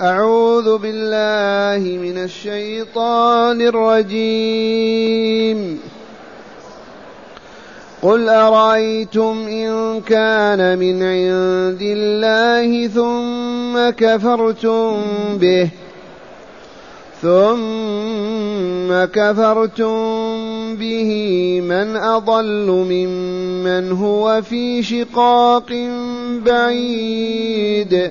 أعوذ بالله من الشيطان الرجيم. قل أرأيتم إن كان من عند الله ثم كفرتم به. ثم كفرتم به من أضل ممن هو في شقاق بعيد.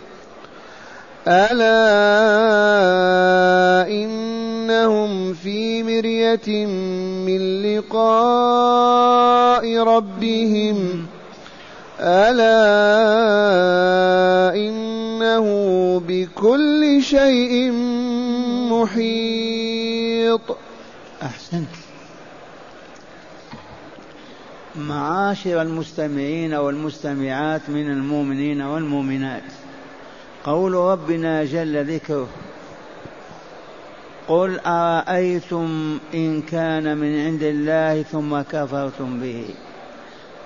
ألا إنهم في مرية من لقاء ربهم ألا إنه بكل شيء محيط أحسنت. معاشر المستمعين والمستمعات من المؤمنين والمؤمنات. قول ربنا جل ذكره. قل أرأيتم إن كان من عند الله ثم كفرتم به.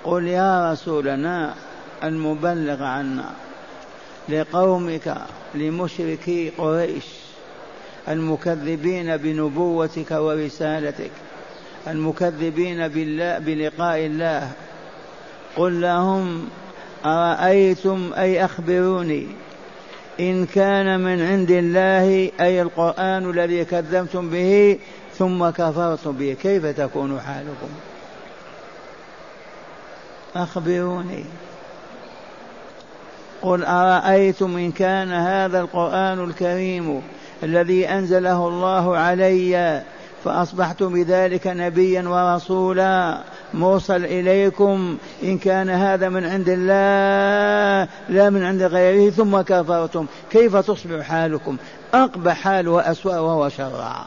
قل يا رسولنا المبلغ عنا لقومك لمشركي قريش المكذبين بنبوتك ورسالتك المكذبين بالله بلقاء الله. قل لهم أرأيتم أي أخبروني؟ إن كان من عند الله أي القرآن الذي كذبتم به ثم كفرتم به. كيف تكون حالكم؟ أخبروني. قل أرأيتم إن كان هذا القرآن الكريم الذي أنزله الله علي فأصبحت بذلك نبيا ورسولا؟ موصل إليكم إن كان هذا من عند الله لا من عند غيره ثم كفرتم. كيف تصبح حالكم؟ أقبح حال وأسوأ وهو شرع.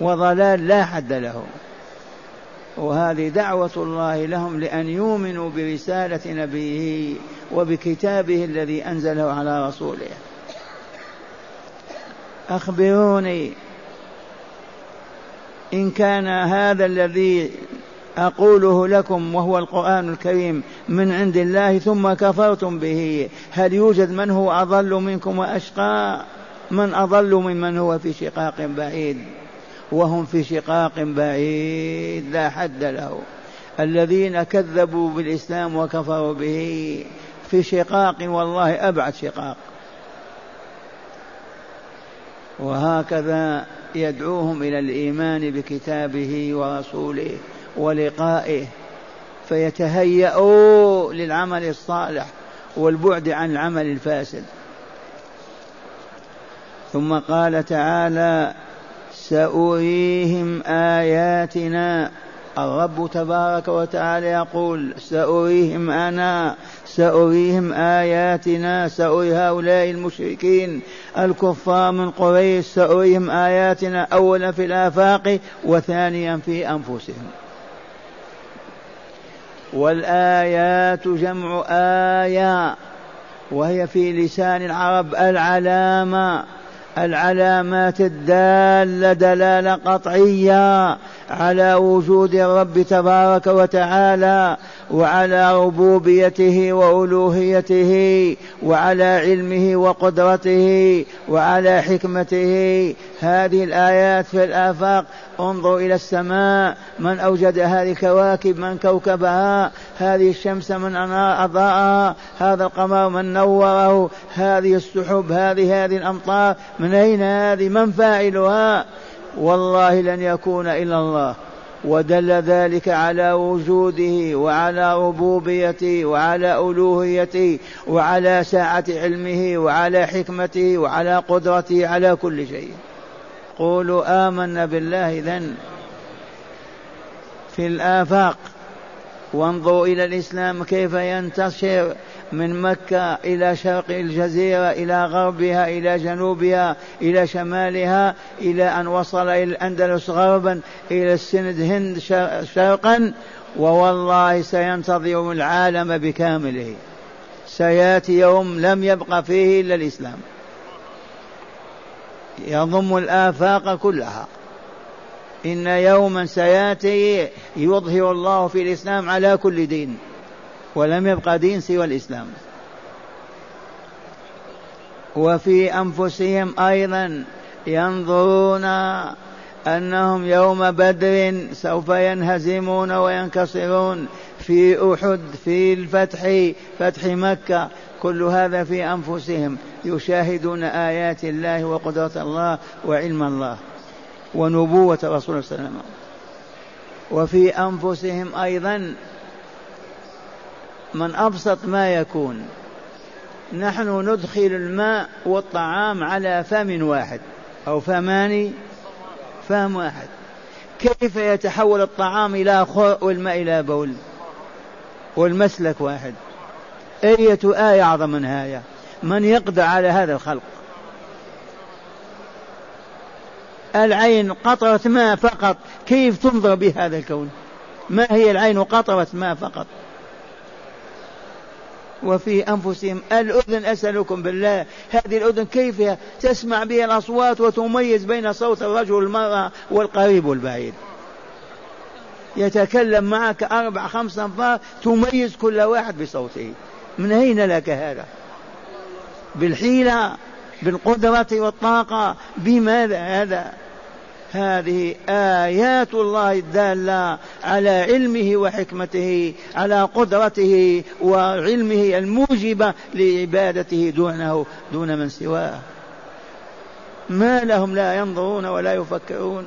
وضلال لا حد له. وهذه دعوة الله لهم لأن يؤمنوا برسالة نبيه وبكتابه الذي أنزله على رسوله. أخبروني إن كان هذا الذي أقوله لكم وهو القرآن الكريم من عند الله ثم كفرتم به. هل يوجد من هو أضل منكم وأشقى؟ من أضل ممن هو في شقاق بعيد. وهم في شقاق بعيد لا حد له. الذين كذبوا بالإسلام وكفروا به في شقاق والله أبعد شقاق. وهكذا يدعوهم إلى الإيمان بكتابه ورسوله. ولقائه فيتهيأوا للعمل الصالح والبعد عن العمل الفاسد. ثم قال تعالى سأريهم آياتنا. الرب تبارك وتعالى يقول سأريهم أنا سأريهم آياتنا سأري هؤلاء المشركين الكفار من قريش سأريهم آياتنا أولا في الآفاق وثانيا في أنفسهم. والآيات جمع آية وهي في لسان العرب العلامة. العلامات الدالة دلالة قطعية على وجود الرب تبارك وتعالى وعلى ربوبيته وألوهيته وعلى علمه وقدرته وعلى حكمته. هذه الآيات في الآفاق انظر إلى السماء من اوجد هذه الكواكب من كوكبها هذه الشمس من اضاءها هذا القمر من نوره هذه السحب هذه هذه الأمطار من أين هذه؟ من فاعلها؟ والله لن يكون إلا الله. ودل ذلك على وجوده وعلى ربوبيته وعلى ألوهيته وعلى سعه علمه وعلى حكمته وعلى قدرته على كل شيء. قولوا آمنا بالله إذن. في الآفاق. وانظروا إلى الإسلام كيف ينتشر من مكة إلى شرق الجزيرة إلى غربها إلى جنوبها إلى شمالها إلى أن وصل إلى الأندلس غربا إلى السند هند شرقا. ووالله سينتظر العالم بكامله. سيأتي يوم لم يبق فيه إلا الإسلام. يضم الآفاق كلها. إن يوما سيأتي يظهر الله في الإسلام على كل دين ولم يبقى دين سوى الإسلام. وفي أنفسهم أيضا ينظرون أنهم يوم بدر سوف ينهزمون وينكسرون في أحد في الفتح فتح مكة. كل هذا في أنفسهم يشاهدون آيات الله وقدرة الله وعلم الله. ونبوة رسول الله صلى الله عليه وسلم. وفي أنفسهم أيضا من أبسط ما يكون. نحن ندخل الماء والطعام على فم واحد أو فمان فهم واحد. كيف يتحول الطعام إلى خور والماء إلى بول؟ والمسلك واحد. أية آية أعظم من هذا؟ من يقدر على هذا الخلق. العين قطرة ماء فقط. كيف تنظر بهذا الكون؟ ما هي العين قطرة ماء فقط؟ وفي أنفسهم الأذن أسألكم بالله هذه الأذن كيف تسمع بها الأصوات وتميز بين صوت الرجل والمرأة والقريب والبعيد؟ يتكلم معك أربع خمس أنفار تميز كل واحد بصوته. من أين لك هذا؟ بالحيلة. بالقدرة والطاقة بماذا هذا. هذه آيات الله الدالة على علمه وحكمته على قدرته وعلمه الموجبة لعبادته دونه دون من سواه. ما لهم لا ينظرون ولا يفكرون.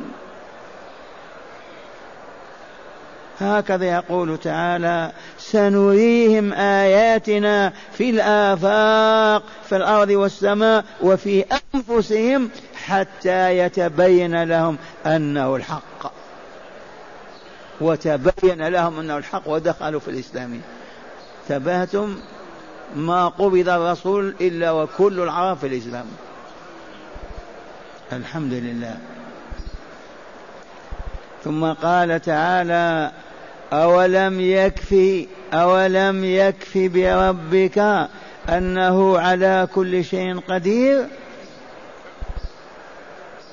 هكذا يقول تعالى سنريهم آياتنا في الآفاق في الأرض والسماء وفي أنفسهم حتى يتبين لهم أنه الحق. وتبين لهم أنه الحق ودخلوا في الإسلام. تبهتم ما قبض الرسول إلا وكل العرب في الإسلام. الحمد لله. ثم قال تعالى أولم يكفي أولم يكفي بربك أنه على كل شيء قدير؟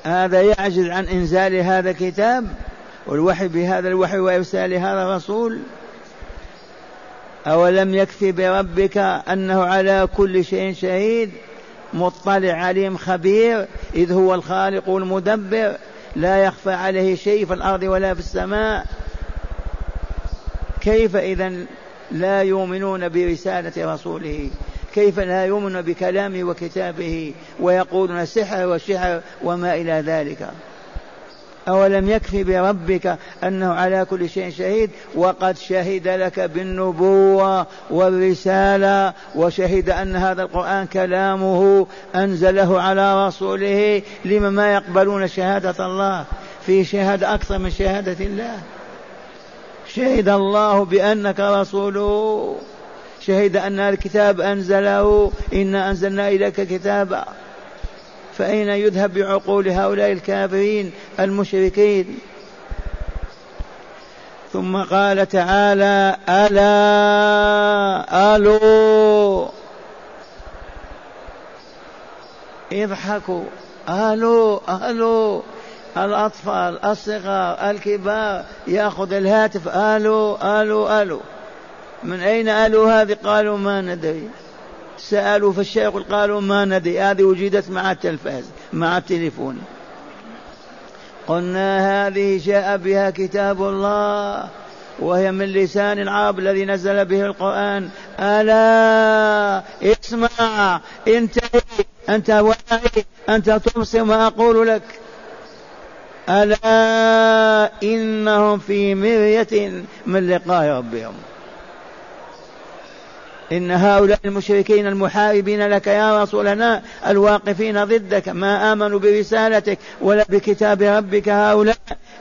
هذا يعجز عن إنزال هذا الكتاب والوحي بهذا الوحي وإرسال هذا الرسول. أولم يكفي بربك أنه على كل شيء شهيد؟ مطلع عليم خبير إذ هو الخالق المدبر. لا يخفى عليه شيء في الأرض ولا في السماء. كيف إذا لا يؤمنون برسالة رسوله؟ كيف لا يؤمن بكلامه وكتابه ويقولون سحر وشعر وما إلى ذلك؟ أولم يكفي بربك أنه على كل شيء شهيد؟ وقد شهد لك بالنبوة والرسالة وشهد أن هذا القرآن كلامه أنزله على رسوله. لما ما يقبلون شهادة الله؟ في شهادة أكثر من شهادة الله. شهد الله بأنك رسوله. شهد أن الكتاب أنزله. إنا أنزلنا إليك كتابا. فأين يذهب بعقول هؤلاء الكافرين المشركين؟ ثم قال تعالى ألا ألو. اضحكوا. ألو ألو. الأطفال الصغار الكبار يأخذ الهاتف. ألو ألو ألو. من أين ألو هذه؟ قالوا ما ندري. سألوا في الشيخ قالوا ما ندري هذه وجدت مع التلفاز مع التليفون. قلنا هذه جاء بها كتاب الله وهي من لسان العرب الذي نزل به القرآن. ألا اسمع انتهي أنت واعي أنت تبصر ما أقول لك. ألا إنهم في مرية من لقاء ربهم. إن هؤلاء المشركين المحاربين لك يا رسولنا الواقفين ضدك ما آمنوا برسالتك ولا بكتاب ربك هؤلاء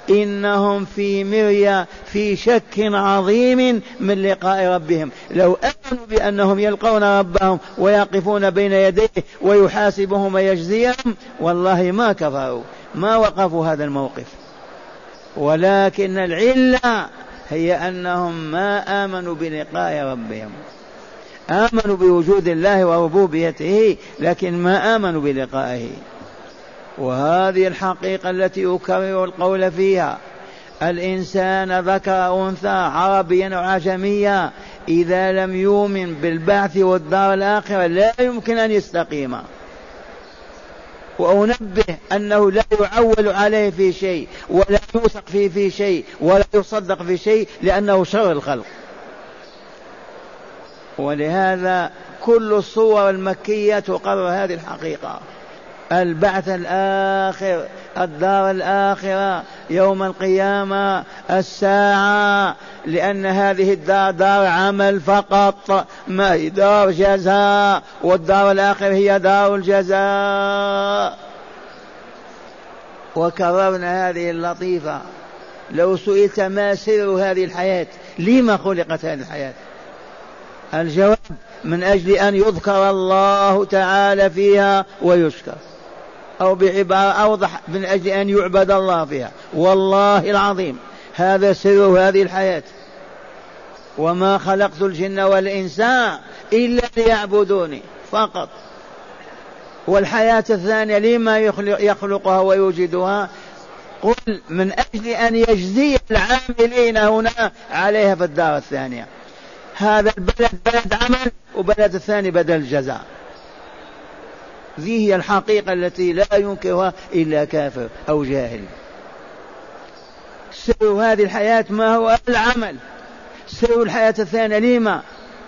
إنهم في مريا في شك عظيم من لقاء ربهم. لو آمنوا بأنهم يلقون ربهم ويقفون بين يديه ويحاسبهم ويجزيهم والله ما كفروا ما وقفوا هذا الموقف. ولكن العلة هي أنهم ما آمنوا بلقاء ربهم. آمنوا بوجود الله وربوبيته لكن ما آمنوا بلقائه. وهذه الحقيقة التي أكرر القول فيها. الإنسان ذكر أنثى عربيا أو عجميا إذا لم يؤمن بالبعث والدار الآخرة لا يمكن أن يستقيم. وأنبه أنه لا يعول عليه في شيء ولا يوثق فيه في شيء ولا يصدق في شيء لأنه شر الخلق. ولهذا كل الصور المكية تقرر هذه الحقيقة. البعث الآخر الدار الآخرة يوم القيامة الساعة لأن هذه الدار دار عمل فقط ما هي دار جزاء والدار الآخرة هي دار الجزاء. وكررنا هذه اللطيفة. لو سئلت ما سر هذه الحياة؟ لما خلقت هذه الحياة؟ الجواب من أجل أن يذكر الله تعالى فيها ويشكر. أو بعبارة أوضح من أجل أن يعبد الله فيها. والله العظيم. هذا سر هذه الحياة. وما خلقت الجن والإنس إلا ليعبدوني فقط. والحياة الثانية لما يخلقها ويوجدها. قل من أجل أن يجزي العاملين هنا عليها في الدار الثانية. هذا البلد بلد عمل وبلد الثاني بدل الجزاء ذي هي الحقيقة التي لا ينكرها إلا كافر أو جاهل. سر هذه الحياة ما هو؟ العمل. سر الحياة الثانية لما؟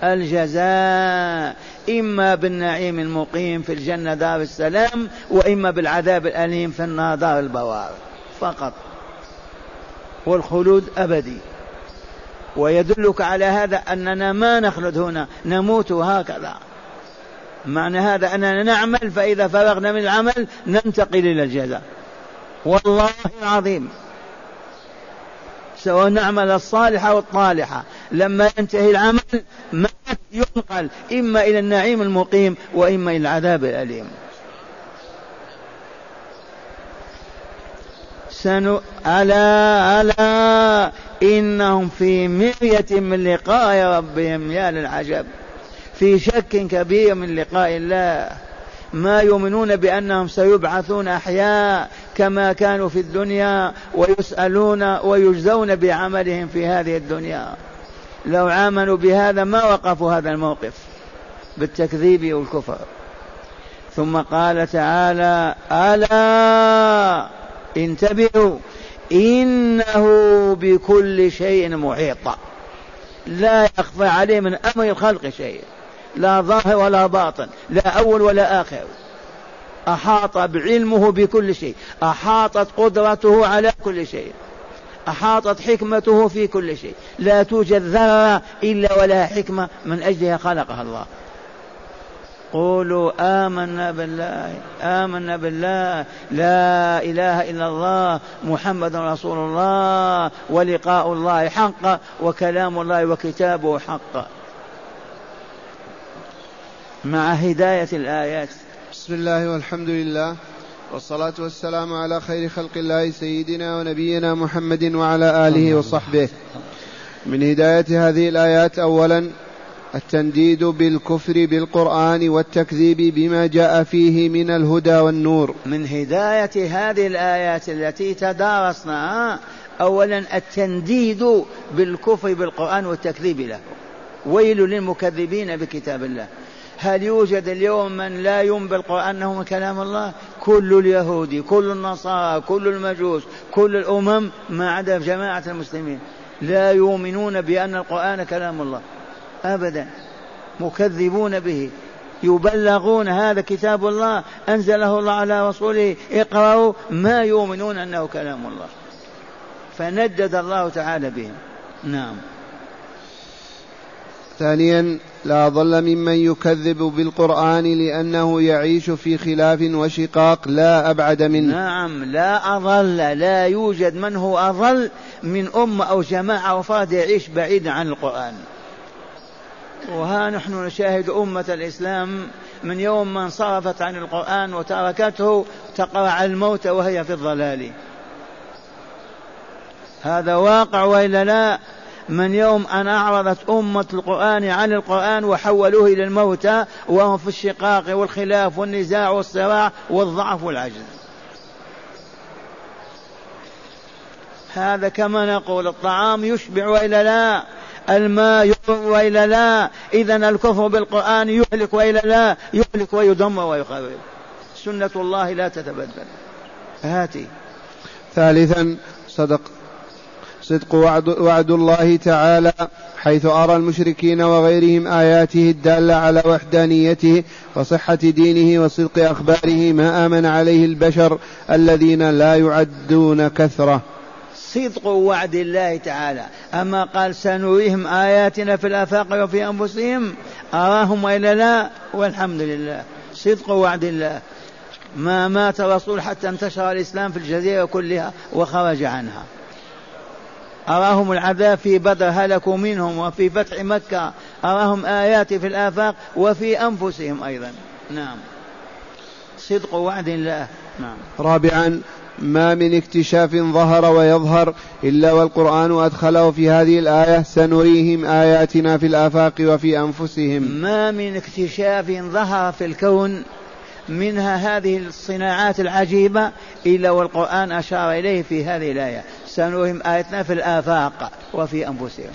الجزاء. إما بالنعيم المقيم في الجنة دار السلام وإما بالعذاب الأليم في النار دار البوار. فقط. والخلود أبدي. ويدلك على هذا أننا ما نخلد هنا نموت هكذا. معنى هذا أننا نعمل فإذا فرغنا من العمل ننتقل إلى الجزاء. والله العظيم. سواء نعمل الصالحة والطالحة لما ينتهي العمل ما ينقل إما إلى النعيم المقيم وإما إلى العذاب الأليم. سن ألا ألا. إنهم في مرية من لقاء ربهم يا للعجب. في شك كبير من لقاء الله. ما يؤمنون بأنهم سيبعثون أحياء كما كانوا في الدنيا ويسألون ويجزون بعملهم في هذه الدنيا. لو آمنوا بهذا ما وقفوا هذا الموقف. بالتكذيب والكفر. ثم قال تعالى ألا. انتبهوا إنه بكل شيء محيط. لا يخفى عليه من أمر الخلق شيء لا ظاهر ولا باطن لا أول ولا آخر. أحاط بعلمه بكل شيء أحاطت قدرته على كل شيء أحاطت حكمته في كل شيء. لا توجد ذرة إلا ولها حكمة من أجلها خلقها الله. قولوا آمنا بالله آمنا بالله لا إله إلا الله محمد رسول الله ولقاء الله حق وكلام الله وكتابه حق. مع هداية الآيات. بسم الله والحمد لله والصلاة والسلام على خير خلق الله سيدنا ونبينا محمد وعلى آله وصحبه. من هداية هذه الآيات أولا التنديد بالكفر بالقرآن والتكذيب بما جاء فيه من الهدى والنور. من هداية هذه الآيات التي تدارسناها أولا التنديد بالكفر بالقرآن والتكذيب له. ويل للمكذبين بكتاب الله. هل يوجد اليوم من لا يؤمن بالقرآن أنه من كلام الله؟ كل اليهود كل النصارى كل المجوس كل الأمم ما عدا جماعة المسلمين لا يؤمنون بأن القرآن كلام الله. أبدا. مكذبون به. يبلغون هذا كتاب الله أنزله الله على رسوله. اقرأوا ما يؤمنون أنه كلام الله. فندد الله تعالى بهم نعم. ثانيا لا ضل ممن يكذب بالقرآن لأنه يعيش في خلاف وشقاق لا أبعد منه. نعم لا أضل. لا يوجد من هو أضل من أمة أو جماعة أو فرد يعيش بعيدا عن القرآن. وها نحن نشاهد أمة الإسلام من يوم ما انصرفت عن القرآن وتركته تقرأ على الموت وهي في الضلال هذا واقع وإلا لا؟ من يوم أن أعرضت أمة القرآن عن القرآن وحولوه إلى الموتى وهم في الشقاق والخلاف والنزاع والصراع والضعف والعجز. هذا كما نقول الطعام يشبع وإلا لا؟ الماء يضر وإلا لا. إذا الكفر بالقرآن يهلك وإلا لا. يهلك ويدمر ويخرب. سنة الله لا تتبدل. هاتي. ثالثا صدق. صدق وعد, وعد الله تعالى حيث أرى المشركين وغيرهم آياته الدالة على وحدانيته وصحة دينه وصدق أخباره ما آمن عليه البشر الذين لا يعدون كثرة. صدق وعد الله تعالى. أما قال سنريهم آياتنا في الآفاق وفي أنفسهم أراهم وإلا لا؟ والحمد لله. صدق وعد الله. ما مات الرسول حتى انتشر الإسلام في الجزيرة كلها وخرج عنها. أراهم العذاب في بدر هلكوا منهم وفي فتح مكة. أراهم آيات في الآفاق وفي أنفسهم أيضا. نعم. صدق وعد الله. نعم. رابعا ما من اكتشاف ظهر ويظهر إلا والقرآن أدخله في هذه الآية سنريهم آياتنا في الآفاق وفي أنفسهم. ما من اكتشاف ظهر في الكون منها هذه الصناعات العجيبة إلا والقرآن أشار إليه في هذه الآية. سنريهم آياتنا في الآفاق وفي أنفسهم.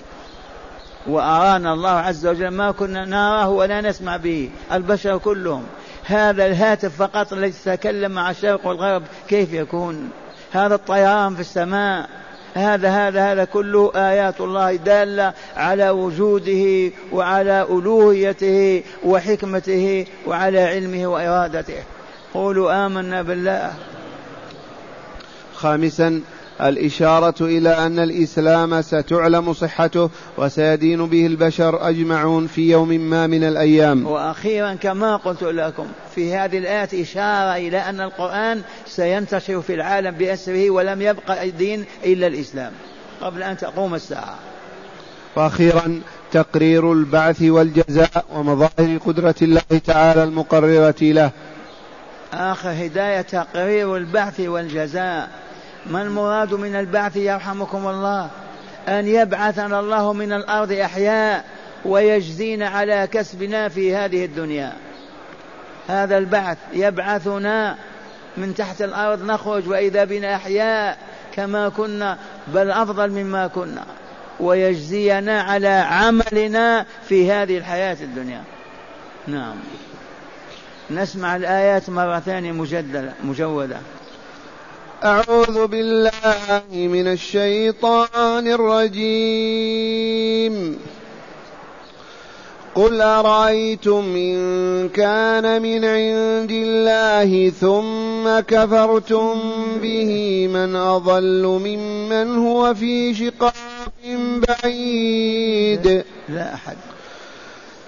وأرانا الله عز وجل ما كنا نراه ولا نسمع به البشر كلهم. هذا الهاتف فقط الذي يتكلم مع الشرق والغرب كيف يكون؟ هذا الطيران في السماء هذا هذا هذا كله آيات الله دالة على وجوده وعلى ألوهيته وحكمته وعلى علمه وإرادته. قولوا آمنا بالله. خامسا الإشارة إلى أن الإسلام ستعلم صحته وسيدين به البشر أجمعون في يوم ما من الأيام. وأخيرا كما قلت لكم في هذه الآية إشارة إلى أن القرآن سينتشر في العالم بأسره ولم يبقى دين إلا الإسلام. قبل أن تقوم الساعة. وأخيرا تقرير البعث والجزاء ومظاهر قدرة الله تعالى المقررة له. آخر هداية تقرير البعث والجزاء. ما المراد من البعث يرحمكم الله؟ أن يبعثنا الله من الأرض أحياء ويجزينا على كسبنا في هذه الدنيا. هذا البعث يبعثنا من تحت الأرض نخرج وإذا بنا أحياء كما كنا بل أفضل مما كنا. ويجزينا على عملنا في هذه الحياة الدنيا. نعم. نسمع الآيات مرة ثانية مجددة مجودة. أعوذ بالله من الشيطان الرجيم. قل أرأيتم إن كان من عند الله ثم كفرتم به من أضل ممن هو في شقاق بعيد. لا أحد.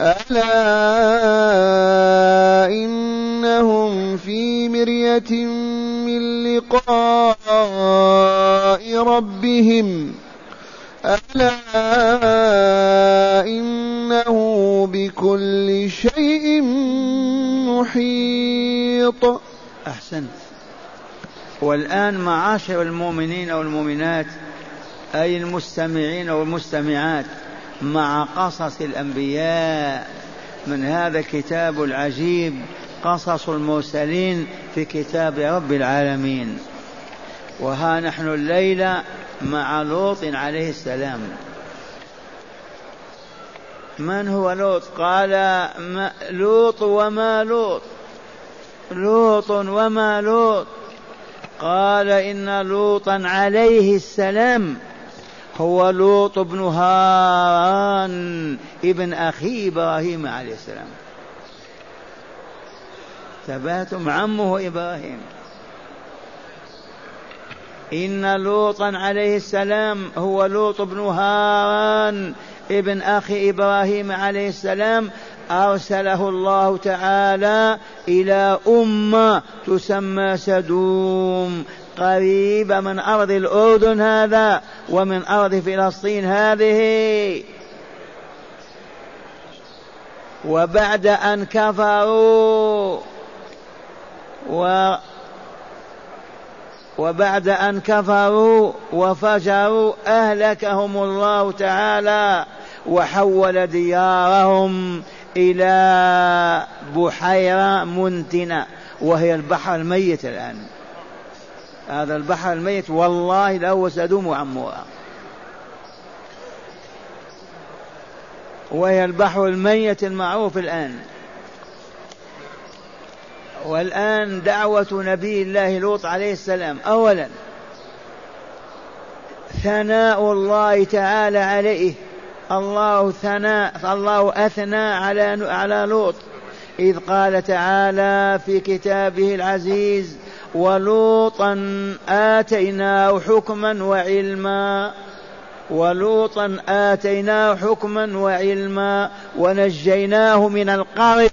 ألا إنهم في مرية من لقاء ربهم. ألا إنه بكل شيء محيط. أحسنت. والآن معاشر المؤمنين والمؤمنات أي المستمعين والمستمعات مع قصص الأنبياء من هذا الكتاب العجيب قصص المرسلين في كتاب رب العالمين. وها نحن الليلة مع لوط عليه السلام. من هو لوط؟ قال ما لوط وما لوط. لوط وما لوط. قال إن لوطا عليه السلام. هو لوط بن هاران ابن أخي إبراهيم عليه السلام. ثباتم عمه إبراهيم. إن لوطا عليه السلام هو لوط بن هاران ابن أخي إبراهيم عليه السلام أرسله الله تعالى إلى أمة تسمى سدوم. قريبة من أرض الأردن هذا ومن أرض فلسطين هذه. وبعد أن كفروا و وبعد أن كفروا وفجروا أهلكهم الله تعالى وحول ديارهم إلى بحيرة منتنة وهي البحر الميت الآن. هذا البحر الميت والله له سدوم وعمورة وهي البحر الميت المعروف الآن. والآن دعوة نبي الله لوط عليه السلام. أولا ثناء الله تعالى عليه. الله ثناء الله أثنى على على لوط. إذ قال تعالى في كتابه العزيز ولوطا آتيناه حكما وعلما ولوطا آتيناه حكما وعلما ونجيناه من القرية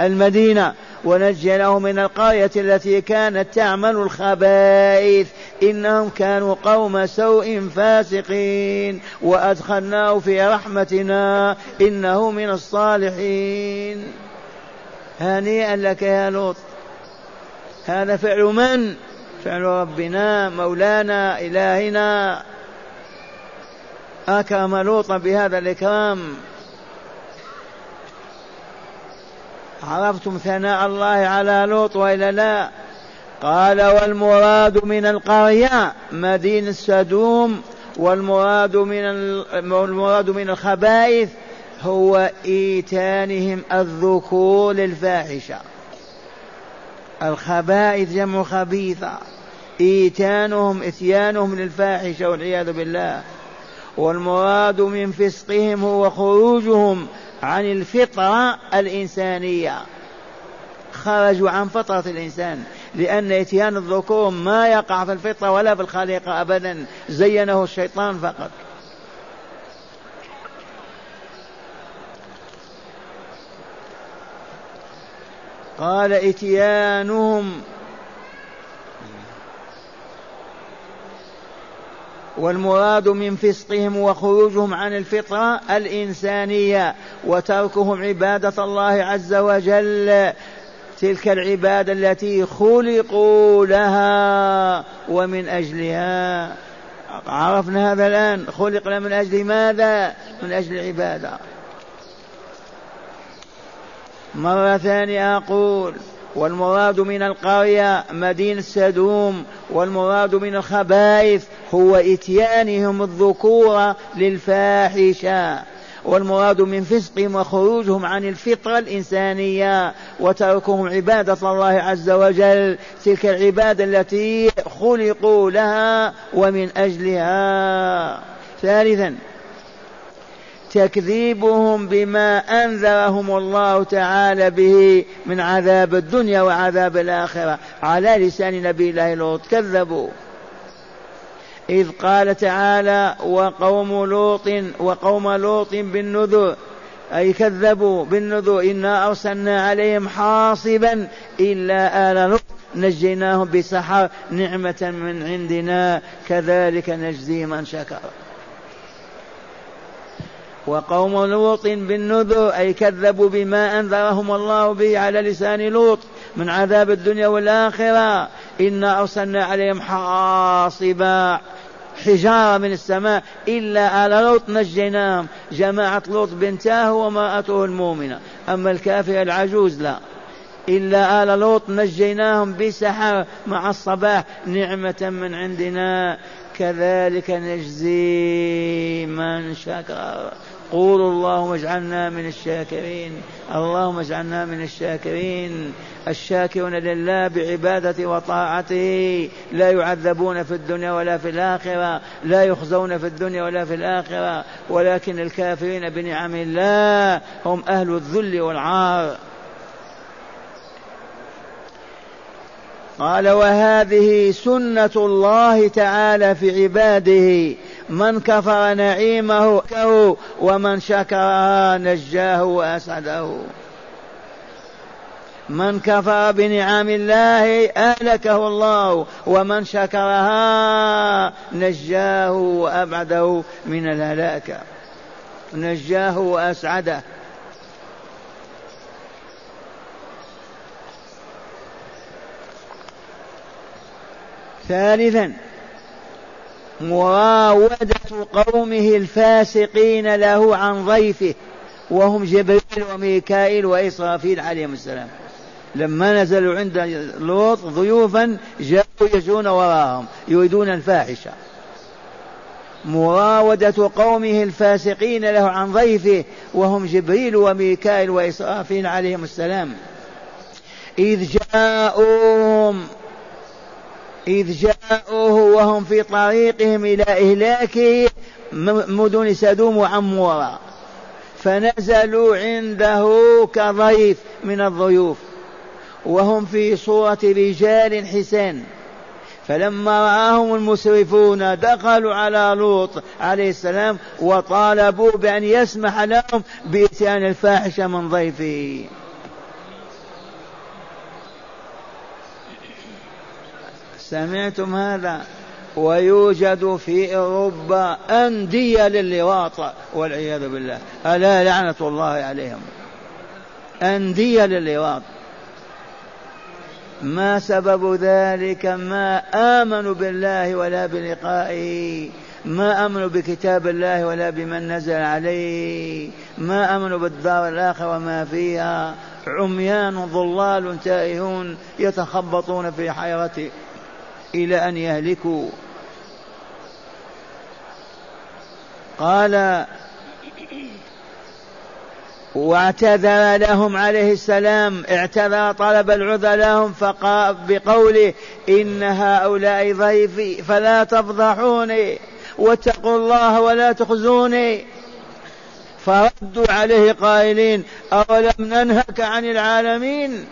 المدينة ونجيناه من القرية التي كانت تعمل الخبائث. إنهم كانوا قوم سوء فاسقين وأدخلناه في رحمتنا إنه من الصالحين. هنيئا لك يا لوط. هذا فعل من؟ فعل ربنا مولانا إلهنا. أكرم لوطا بهذا الإكرام. عرفتم ثناء الله على لوط وإلا لا؟ قال والمراد من القرية مدينة سدوم والمراد من المراد من الخبائث هو إيتانهم الذكور للفاحشة. الخبائث جمع خبيثة. إيتانهم إتيانهم للفاحشة والعياذ بالله. والمراد من فسقهم هو خروجهم عن الفطرة الإنسانية. خرجوا عن فطرة الإنسان لأن إتيان الذكور ما يقع في الفطرة ولا في الخليقة أبدا. زينه الشيطان فقط. قال إتيانهم. والمراد من فسقهم وخروجهم عن الفطرة الإنسانية وتركهم عبادة الله عز وجل. تلك العبادة التي خلقوا لها ومن أجلها. عرفنا هذا الآن. خلقنا من أجل ماذا؟ من أجل العبادة مرة ثانية أقول والمراد من القرية مدينة سدوم والمراد من الخبائث هو إتيانهم الذكور للفاحشة والمراد من فسقهم وخروجهم عن الفطرة الإنسانية وتركهم عبادة الله عز وجل تلك العبادة التي خلقوا لها ومن أجلها. ثالثا تكذيبهم بما أنذرهم الله تعالى به من عذاب الدنيا وعذاب الآخرة. على لسان نبي الله لوط كذبوا. إذ قال تعالى وقوم لوط وقوم لوط بالنذر. أي كذبوا بالنذر. إنا أرسلنا عليهم حاصبا إلا آل لوط. نجيناهم بسحر. نعمة من عندنا. كذلك نجزي من شكر. وقوم لوط بالنذر أي كذبوا بما أنذرهم الله به على لسان لوط من عذاب الدنيا والآخرة. إنا أرسلنا عليهم حاصبا حجارة من السماء إلا آل لوط نجيناهم. جماعة لوط بنتاه ومرأته المؤمنة. أما الكافر العجوز لا. إلا آل لوط نجيناهم بسحر مع الصباح نعمة من عندنا. كذلك نجزي من شكر. قولوا اللهم اجعلنا من الشاكرين اللهم اجعلنا من الشاكرين. الشاكرون لله بعبادته وطاعته لا يعذبون في الدنيا ولا في الآخرة لا يخزون في الدنيا ولا في الآخرة. ولكن الكافرين بنعم الله هم أهل الذل والعار. قال وهذه سنة الله تعالى في عباده من كفر نعيمه ومن شكرها نجاه وأسعده. من كفر بنعم الله أهلكه الله ومن شكرها نجاه وأبعده من الهلاك. نجاه وأسعده. ثالثا مراودة قومه الفاسقين له عن ضيفه وهم جبريل وميكائيل وإسرافيل عليهم السلام. لما نزلوا عند لوط ضيوفا جاءوا يجون وراهم يريدون الفاحشة. مراودة قومه الفاسقين له عن ضيفه وهم جبريل وميكائيل وإسرافيل عليهم السلام. إذ جاءوهم إذ جاءوه وهم في طريقهم إلى إهلاك مدن سدوم وعمورة. فنزلوا عنده كضيف من الضيوف. وهم في صورة رجال حسان فلما رآهم المسرفون دخلوا على لوط عليه السلام وطالبوا بأن يسمح لهم بإتيان الفاحشة من ضيفه. سمعتم هذا؟ ويوجد في أوروبا أندية للواط والعياذ بالله. ألا لعنة الله عليهم. أندية للواط. ما سبب ذلك؟ ما آمنوا بالله ولا بلقائه. ما آمنوا بكتاب الله ولا بمن نزل عليه. ما آمنوا بالدار الآخرة وما فيها. عميان ضلال تائهون يتخبطون في حيرة إلى أن يهلكوا. قال واعتذر لهم عليه السلام اعتذر طلب العذر لهم فقال بقوله إن هؤلاء ضيفي فلا تفضحوني واتقوا الله ولا تخزوني. فردوا عليه قائلين أولم ننهك عن العالمين؟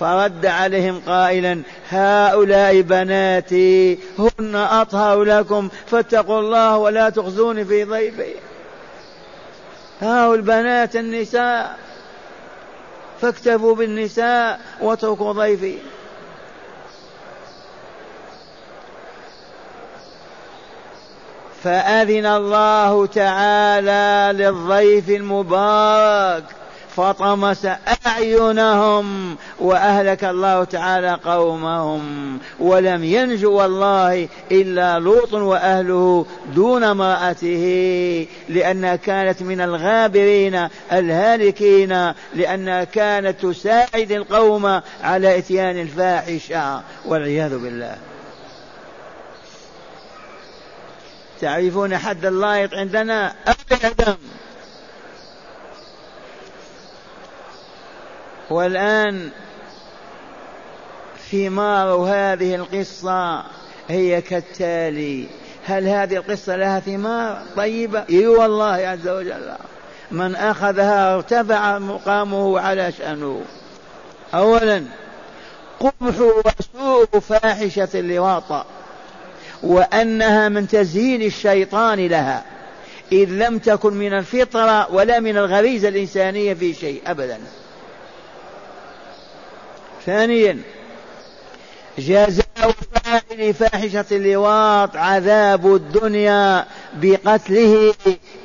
فرد عليهم قائلا هؤلاء بناتي هن أطهر لكم فاتقوا الله ولا تخزوني في ضيفي. هاو البنات النساء فاكتفوا بالنساء واتركوا ضيفي. فأذن الله تعالى للضيف المبارك فطمس أعينهم وأهلك الله تعالى قومهم ولم ينجو والله إلا لوط وأهله دون امرأته لأنها كانت من الغابرين الهالكين لأنها كانت تساعد القوم على إتيان الفاحشة والعياذ بالله. تعرفون حد اللايط عندنا؟ أبدا والآن ثمار هذه القصة هي كالتالي. هل هذه القصة لها ثمار؟ طيبة. إي والله عز وجل. من أخذها ارتفع مقامه على شأنه. أولا قبح وسوء فاحشة اللواط وأنها من تزيين الشيطان لها إذ لم تكن من الفطرة ولا من الغريزة الإنسانية في شيء أبدا. ثانيا جزاء فاعل فاحشة اللواط عذاب الدنيا بقتله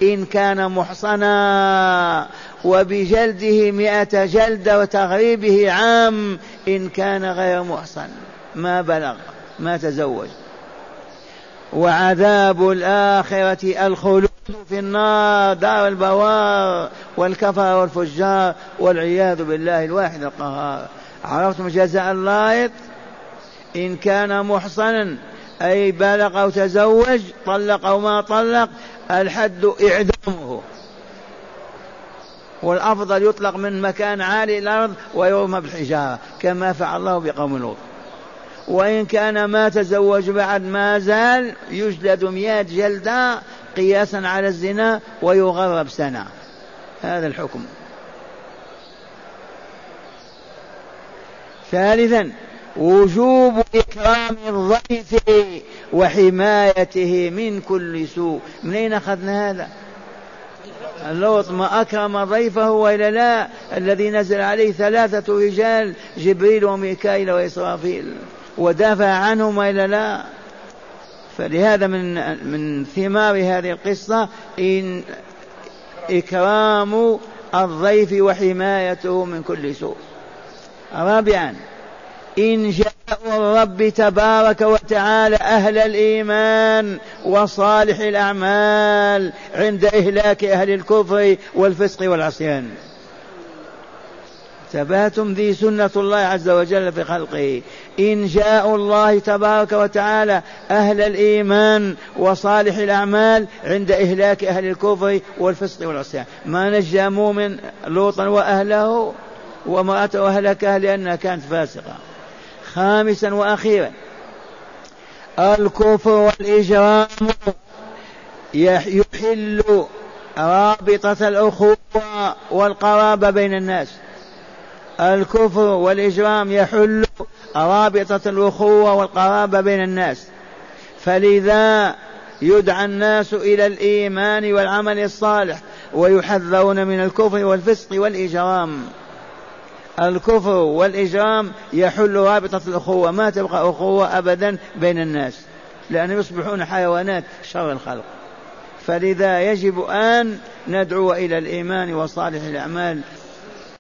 إن كان محصنا وبجلده مئة جلدة وتغريبه عام إن كان غير محصن. ما بلغ ما تزوج. وعذاب الآخرة الخلود في النار دار البوار والكفر والفجار والعياذ بالله الواحد القهار. عرفتم جزاء اللائط إن كان محصنا أي بلغ أو تزوج طلق أو ما طلق الحد إعدامه. والأفضل يطلق من مكان عالي الأرض ويرمى بالحجارة كما فعل الله بقوم لوط. وإن كان ما تزوج بعد ما زال يجلد مئة جلدة قياسا على الزنا ويغرب سنة. هذا الحكم. ثالثا وجوب إكرام الضيف وحمايته من كل سوء. من أين أخذنا هذا؟ لوط ما أكرم ضيفه وإلا لا الذي نزل عليه ثلاثة رجال جبريل وميكائيل وإسرافيل ودافع عنهم وإلا لا. فلهذا من من ثمار هذه القصة إن إكرام الضيف وحمايته من كل سوء. رابعا إن جاء الرب تبارك وتعالى أهل الإيمان وصالح الأعمال عند إهلاك أهل الكفر والفسق والعصيان. ثباتم ذي سنة الله عز وجل في خلقه. إن جاء الله تبارك وتعالى أهل الإيمان وصالح الأعمال عند إهلاك أهل الكفر والفسق والعصيان. ما نجى مؤمن لوطا وأهله؟ وامرأته أهلكها لأنها كانت فاسقة. خامسا وأخيرا الكفر والإجرام يحل رابطة الأخوة والقرابة بين الناس. الكفر والإجرام يحل رابطة الأخوة والقرابة بين الناس. فلذا يدعى الناس إلى الإيمان والعمل الصالح ويحذرون من الكفر والفسق والإجرام. الكفر والإجرام يحل رابطة الأخوة ما تبقى أخوة أبدا بين الناس لأنهم يصبحون حيوانات شر الخلق. فلذا يجب أن ندعو إلى الإيمان وصالح الأعمال